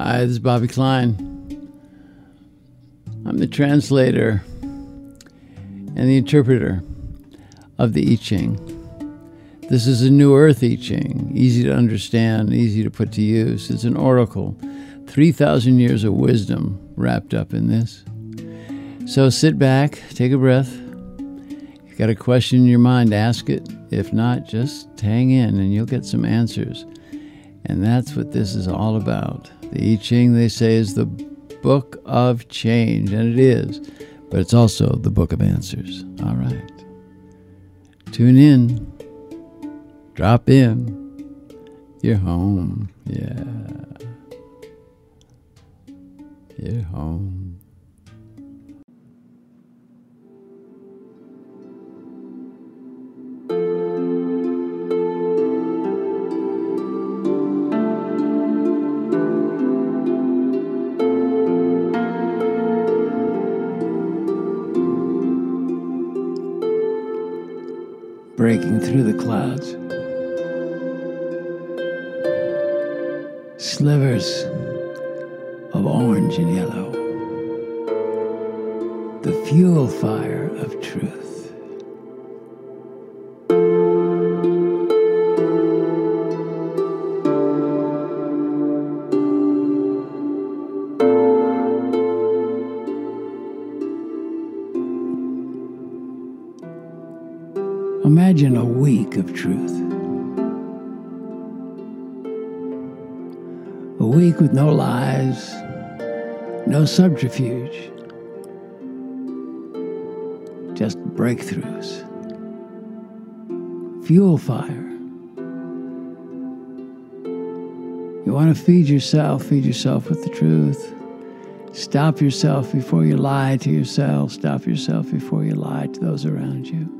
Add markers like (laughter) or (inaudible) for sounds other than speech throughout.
Hi, this is Bobby Klein. I'm the translator and the interpreter of the I Ching. This is a New Earth I Ching, easy to understand, easy to put to use. It's an oracle, 3,000 years of wisdom wrapped up in this. So sit back, take a breath. you've got a question in your mind, ask it. If not, just hang in and you'll get some answers. And that's what this is all about. The I Ching, they say, is the book of change, and it is, but it's also the book of answers. All right. Tune in, drop in. You're home. Yeah. You're home. Breaking through the clouds. Slivers of orange and yellow. The fuel fire of truth. No subterfuge, just breakthroughs. Fuel fire. You want to feed yourself, feed yourself with the truth. Stop yourself before you lie to yourself. Stop yourself before you lie to those around you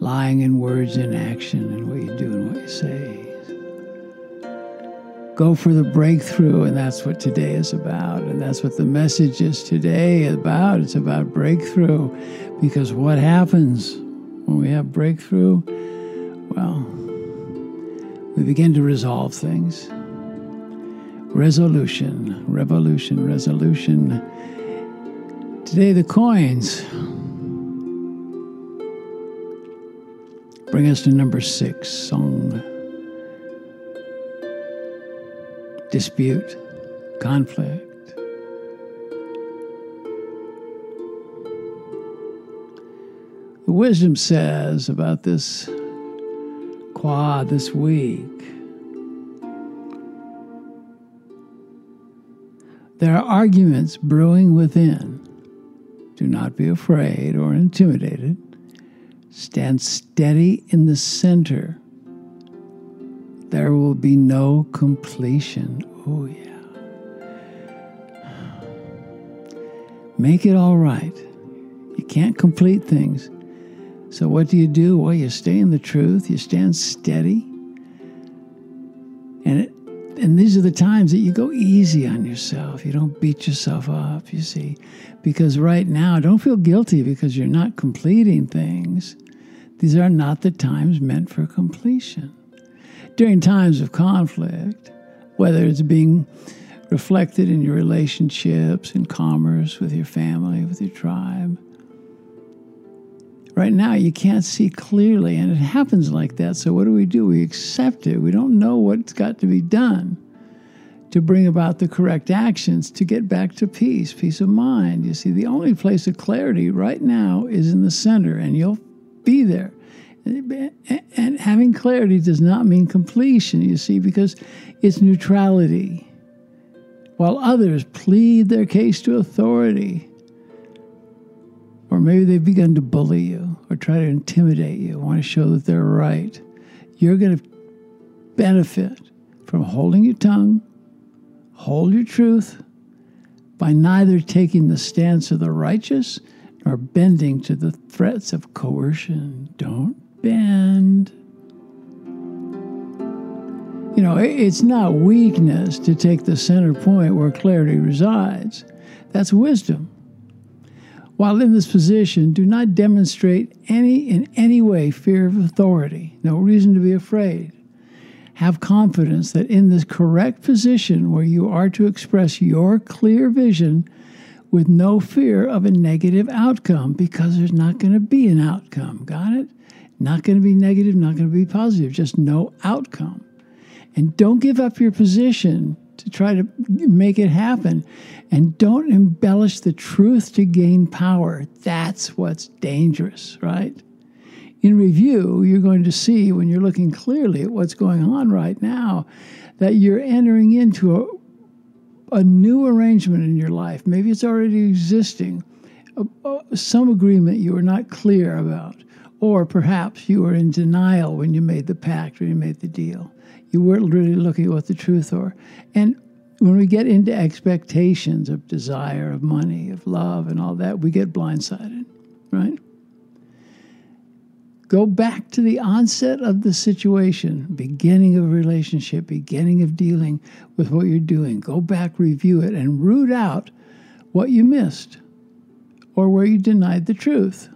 lying in words and action and what you do and what you say. Go for the breakthrough, and that's what today is about. And that's what the message is today about. It's about breakthrough. Because what happens when we have breakthrough? Well, we begin to resolve things. Resolution, revolution, resolution. Today, the coins. Bring us to number six song. Dispute, conflict. The wisdom says about this quad this week there are arguments brewing within. Do not be afraid or intimidated. Stand steady in the center. There will be no completion. Oh, yeah. Make it all right. You can't complete things. So, what do you do? Well, you stay in the truth, you stand steady. And, it, and these are the times that you go easy on yourself. You don't beat yourself up, you see. Because right now, don't feel guilty because you're not completing things. These are not the times meant for completion. During times of conflict, whether it's being reflected in your relationships, in commerce, with your family, with your tribe, right now you can't see clearly, and it happens like that. So, what do we do? We accept it. We don't know what's got to be done to bring about the correct actions to get back to peace, peace of mind. You see, the only place of clarity right now is in the center, and you'll be there. And having clarity does not mean completion, you see, because it's neutrality. While others plead their case to authority, or maybe they've begun to bully you or try to intimidate you, want to show that they're right, you're going to benefit from holding your tongue, hold your truth, by neither taking the stance of the righteous nor bending to the threats of coercion. Don't bend. You know, it's not weakness to take the center point where clarity resides. That's wisdom. While in this position, do not demonstrate any in any way fear of authority. No reason to be afraid. have confidence that in this correct position where you are to express your clear vision with no fear of a negative outcome because there's not going to be an outcome. Got it? Not going to be negative, not going to be positive, just no outcome. And don't give up your position to try to make it happen. And don't embellish the truth to gain power. That's what's dangerous, right? In review, you're going to see when you're looking clearly at what's going on right now that you're entering into a, a new arrangement in your life. Maybe it's already existing, some agreement you were not clear about. Or perhaps you were in denial when you made the pact, when you made the deal. You weren't really looking at what the truth are. And when we get into expectations of desire, of money, of love, and all that, we get blindsided, right? Go back to the onset of the situation, beginning of relationship, beginning of dealing with what you're doing. Go back, review it, and root out what you missed or where you denied the truth.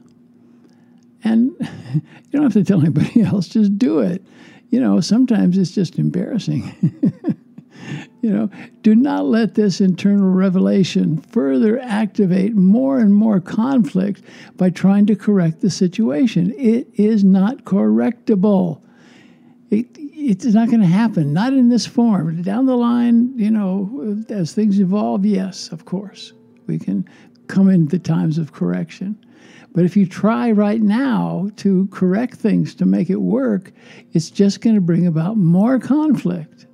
And (laughs) you don't have to tell anybody (laughs) else, just do it. You know, sometimes it's just embarrassing. (laughs) you know, do not let this internal revelation further activate more and more conflict by trying to correct the situation. It is not correctable. It, it's not going to happen, not in this form. Down the line, you know, as things evolve, yes, of course, we can come into times of correction. But if you try right now to correct things to make it work, it's just going to bring about more conflict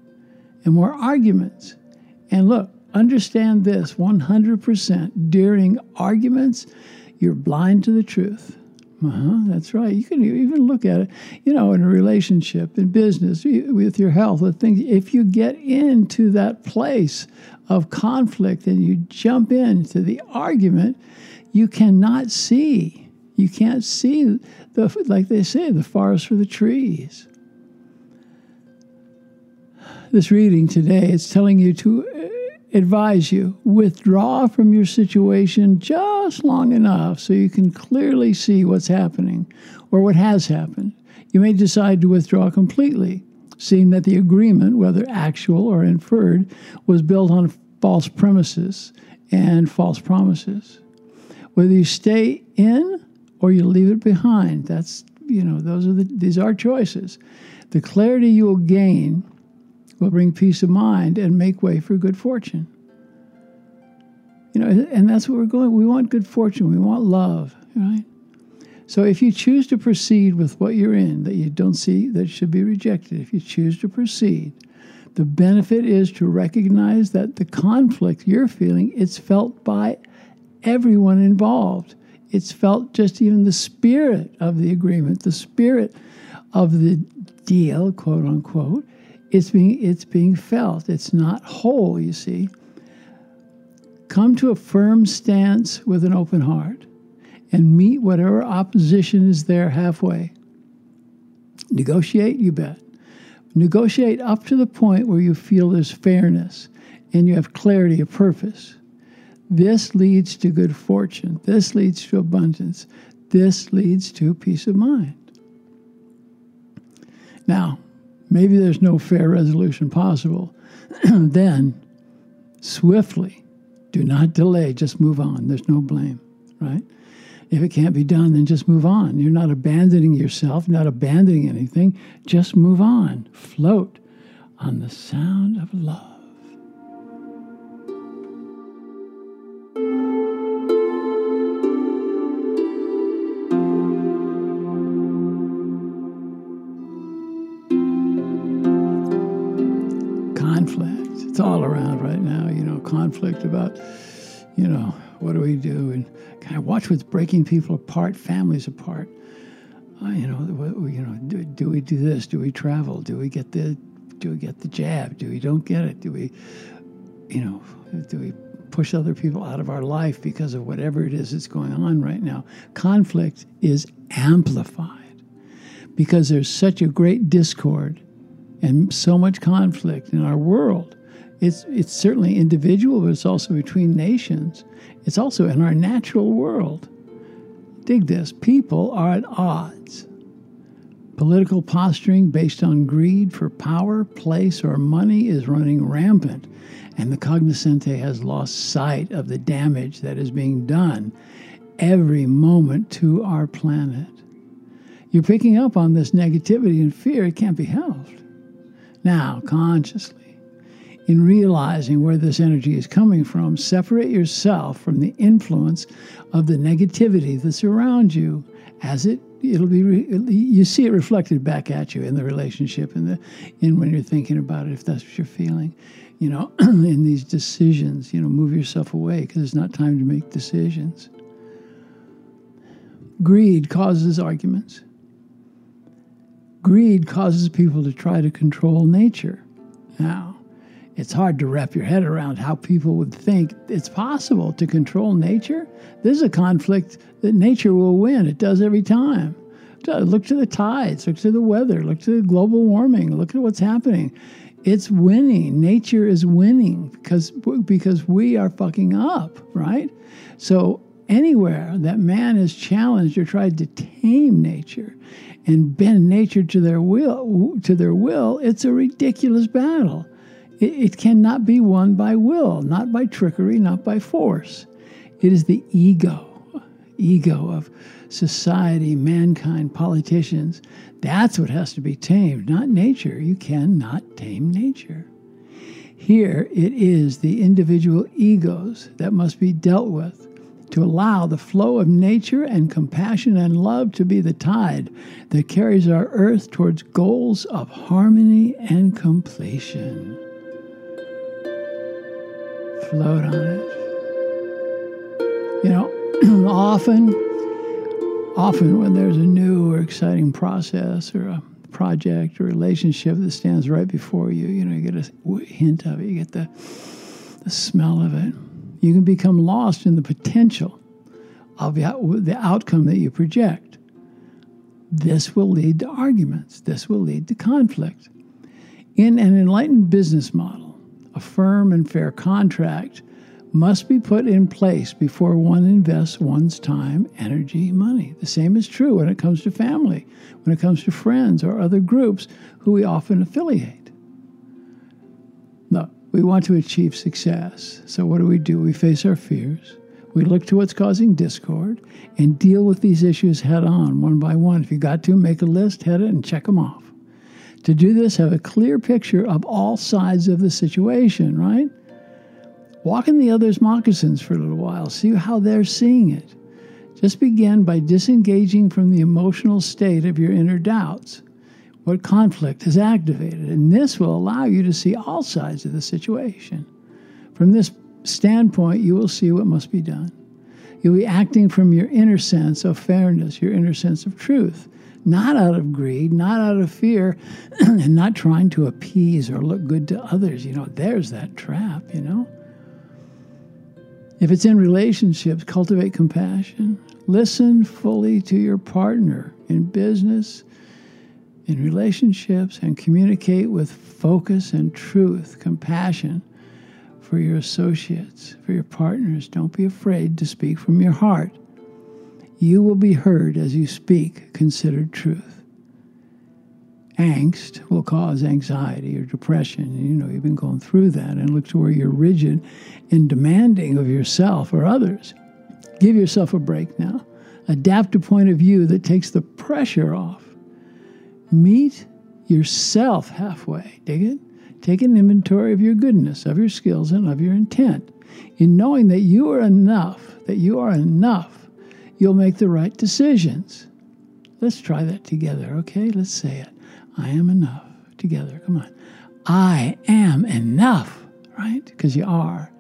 and more arguments. And look, understand this 100% during arguments, you're blind to the truth. Uh-huh, that's right. You can even look at it, you know, in a relationship, in business, with your health, with things. If you get into that place of conflict and you jump into the argument, you cannot see. You can't see the like they say, the forest for the trees. This reading today is telling you to uh, advise you withdraw from your situation just long enough so you can clearly see what's happening or what has happened. You may decide to withdraw completely, seeing that the agreement, whether actual or inferred, was built on false premises and false promises whether you stay in or you leave it behind. That's, you know, those are the, these are choices. The clarity you will gain will bring peace of mind and make way for good fortune. You know, and that's what we're going. We want good fortune. We want love, right? So if you choose to proceed with what you're in that you don't see that should be rejected, if you choose to proceed, the benefit is to recognize that the conflict you're feeling, it's felt by everyone involved. It's felt just even the spirit of the agreement, the spirit of the deal, quote unquote. It's being it's being felt. It's not whole, you see. Come to a firm stance with an open heart and meet whatever opposition is there halfway. Negotiate, you bet. Negotiate up to the point where you feel there's fairness and you have clarity of purpose. This leads to good fortune. This leads to abundance. This leads to peace of mind. Now, maybe there's no fair resolution possible. (clears throat) then, swiftly, do not delay, just move on. There's no blame, right? If it can't be done, then just move on. You're not abandoning yourself, not abandoning anything. Just move on. Float on the sound of love. Conflict about, you know, what do we do? And kind of watch what's breaking people apart, families apart. Uh, you know, you know, do, do, we do this? Do we travel? Do we get the, do we get the jab? Do we don't get it? Do we, you know, do we push other people out of our life because of whatever it is that's going on right now? Conflict is amplified because there's such a great discord and so much conflict in our world it's, it's certainly individual, but it's also between nations. It's also in our natural world. Dig this people are at odds. Political posturing based on greed for power, place, or money is running rampant, and the cognoscente has lost sight of the damage that is being done every moment to our planet. You're picking up on this negativity and fear, it can't be helped. Now, consciously, in realizing where this energy is coming from, separate yourself from the influence of the negativity that's around you as it it'll be you see it reflected back at you in the relationship and the in when you're thinking about it if that's what you're feeling. You know (clears throat) in these decisions you know move yourself away because it's not time to make decisions. Greed causes arguments. Greed causes people to try to control nature. Now it's hard to wrap your head around how people would think it's possible to control nature. This is a conflict that nature will win. It does every time. Look to the tides, look to the weather, look to the global warming, look at what's happening. It's winning. Nature is winning because because we are fucking up, right? So anywhere that man has challenged or tried to tame nature and bend nature to their will to their will, it's a ridiculous battle. It, it cannot be won by will, not by trickery, not by force. It is the ego, ego of society, mankind, politicians. That's what has to be tamed, not nature. You cannot tame nature. Here it is the individual egos that must be dealt with to allow the flow of nature and compassion and love to be the tide that carries our earth towards goals of harmony and completion float on it. You know, (clears throat) often, often when there's a new or exciting process or a project or relationship that stands right before you, you know, you get a hint of it, you get the, the smell of it. You can become lost in the potential of the, the outcome that you project. This will lead to arguments. This will lead to conflict. In an enlightened business model, a firm and fair contract must be put in place before one invests one's time, energy, money. The same is true when it comes to family, when it comes to friends or other groups who we often affiliate. No, we want to achieve success. So, what do we do? We face our fears. We look to what's causing discord and deal with these issues head on, one by one. If you got to, make a list, head it, and check them off. To do this, have a clear picture of all sides of the situation, right? Walk in the other's moccasins for a little while, see how they're seeing it. Just begin by disengaging from the emotional state of your inner doubts. What conflict has activated? And this will allow you to see all sides of the situation. From this standpoint, you will see what must be done. You'll be acting from your inner sense of fairness, your inner sense of truth not out of greed, not out of fear, (clears throat) and not trying to appease or look good to others. You know, there's that trap, you know. If it's in relationships, cultivate compassion. Listen fully to your partner in business, in relationships, and communicate with focus and truth, compassion for your associates, for your partners. Don't be afraid to speak from your heart you will be heard as you speak considered truth. Angst will cause anxiety or depression. You know, you've been going through that, and look to where you're rigid and demanding of yourself or others. Give yourself a break now. Adapt a point of view that takes the pressure off. Meet yourself halfway. Dig it? Take an inventory of your goodness, of your skills, and of your intent. In knowing that you are enough, that you are enough you'll make the right decisions. Let's try that together, okay? Let's say it. I am enough. Together, come on. I am enough, right? Because you are.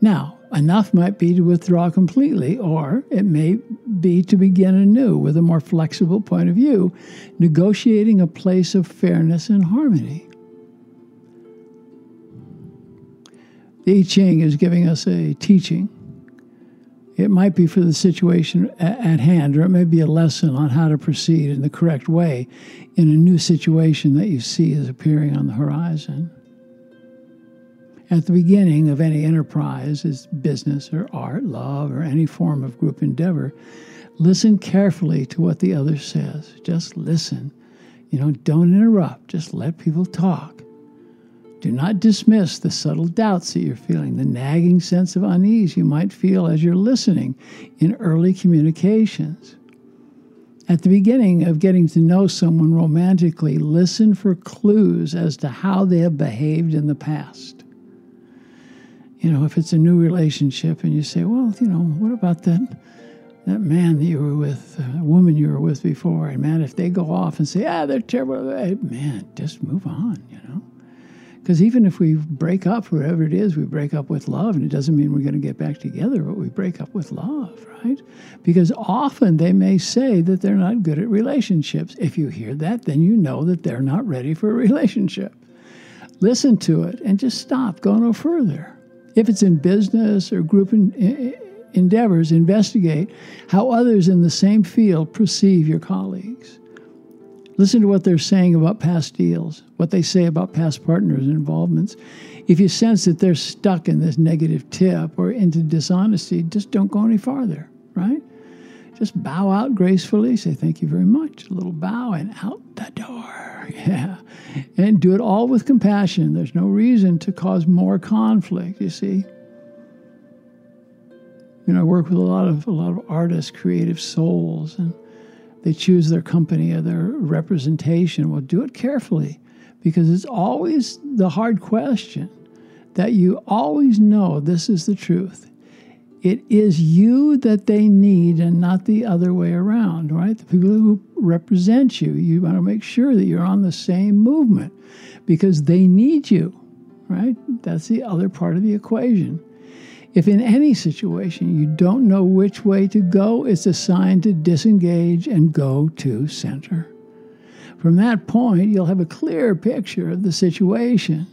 Now, enough might be to withdraw completely, or it may be to begin anew with a more flexible point of view, negotiating a place of fairness and harmony. The I Ching is giving us a teaching it might be for the situation at hand, or it may be a lesson on how to proceed in the correct way in a new situation that you see is appearing on the horizon. At the beginning of any enterprise, is business or art, love, or any form of group endeavor, listen carefully to what the other says. Just listen. You know, don't interrupt, just let people talk. Do not dismiss the subtle doubts that you're feeling, the nagging sense of unease you might feel as you're listening in early communications. At the beginning of getting to know someone romantically, listen for clues as to how they have behaved in the past. You know, if it's a new relationship and you say, well, you know, what about that? that man that you were with, a woman you were with before, and man, if they go off and say, ah, they're terrible, man, just move on, you know? Because even if we break up, whatever it is, we break up with love, and it doesn't mean we're going to get back together, but we break up with love, right? Because often they may say that they're not good at relationships. If you hear that, then you know that they're not ready for a relationship. Listen to it and just stop, go no further. If it's in business or group endeavors, investigate how others in the same field perceive your colleagues. Listen to what they're saying about past deals, what they say about past partners and involvements. If you sense that they're stuck in this negative tip or into dishonesty, just don't go any farther, right? Just bow out gracefully, say thank you very much, a little bow, and out the door. (laughs) Yeah. And do it all with compassion. There's no reason to cause more conflict, you see. You know, I work with a lot of a lot of artists, creative souls, and they choose their company or their representation. Well, do it carefully because it's always the hard question that you always know this is the truth. It is you that they need and not the other way around, right? The people who represent you, you want to make sure that you're on the same movement because they need you, right? That's the other part of the equation. If in any situation you don't know which way to go, it's a sign to disengage and go to center. From that point, you'll have a clear picture of the situation,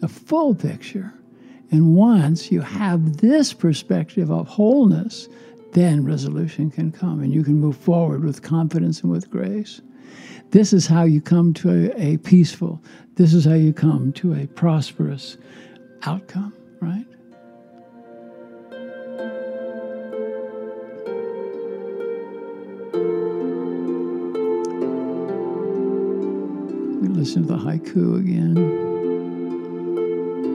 a full picture. And once you have this perspective of wholeness, then resolution can come and you can move forward with confidence and with grace. This is how you come to a, a peaceful, this is how you come to a prosperous outcome, right? Listen to the haiku again.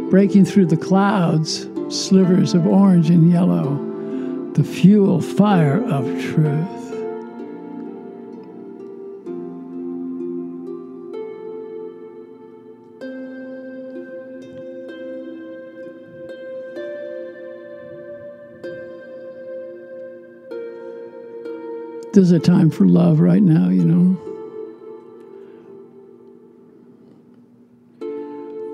Breaking through the clouds, slivers of orange and yellow, the fuel fire of truth. There's a time for love right now, you know.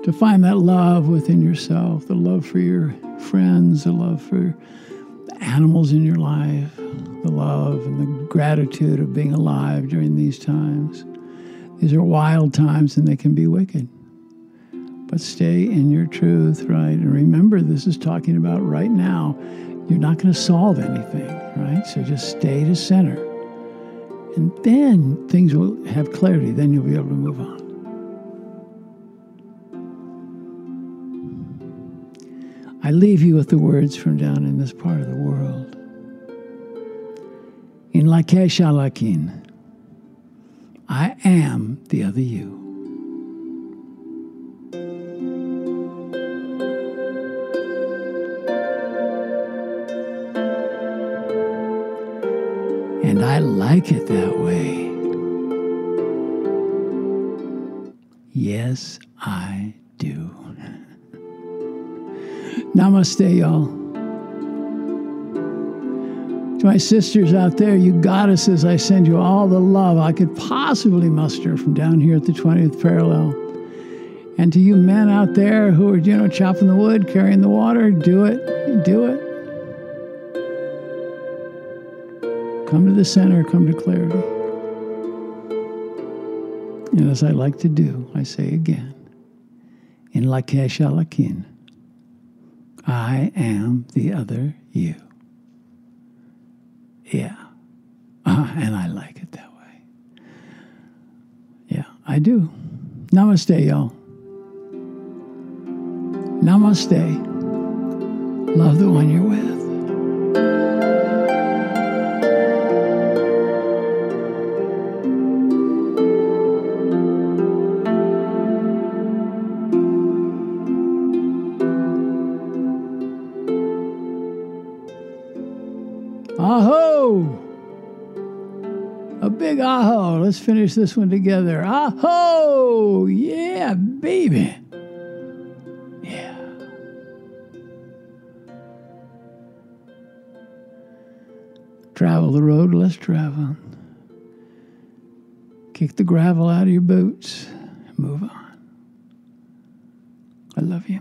To find that love within yourself, the love for your friends, the love for the animals in your life, the love and the gratitude of being alive during these times. These are wild times and they can be wicked. But stay in your truth, right? And remember, this is talking about right now. You're not going to solve anything, right? So just stay to center. And then things will have clarity. Then you'll be able to move on. I leave you with the words from down in this part of the world. In Lak'ech Ala K'in, I am the other you. And I like it that way. Yes, I Namaste, y'all. To my sisters out there, you goddesses, I send you all the love I could possibly muster from down here at the 20th parallel. And to you men out there who are, you know, chopping the wood, carrying the water, do it. Do it. Come to the center, come to clarity. And as I like to do, I say again, in Lak'ech Ala K'in. I am the other you. Yeah. Uh, (laughs) and I like it that way. Yeah, I do. Namaste, y'all. Namaste. Love the one you're with. Let's finish this one together. Aho! Yeah, baby. Yeah. Travel the road less traveled. Kick the gravel out of your boots. And move on. I love you.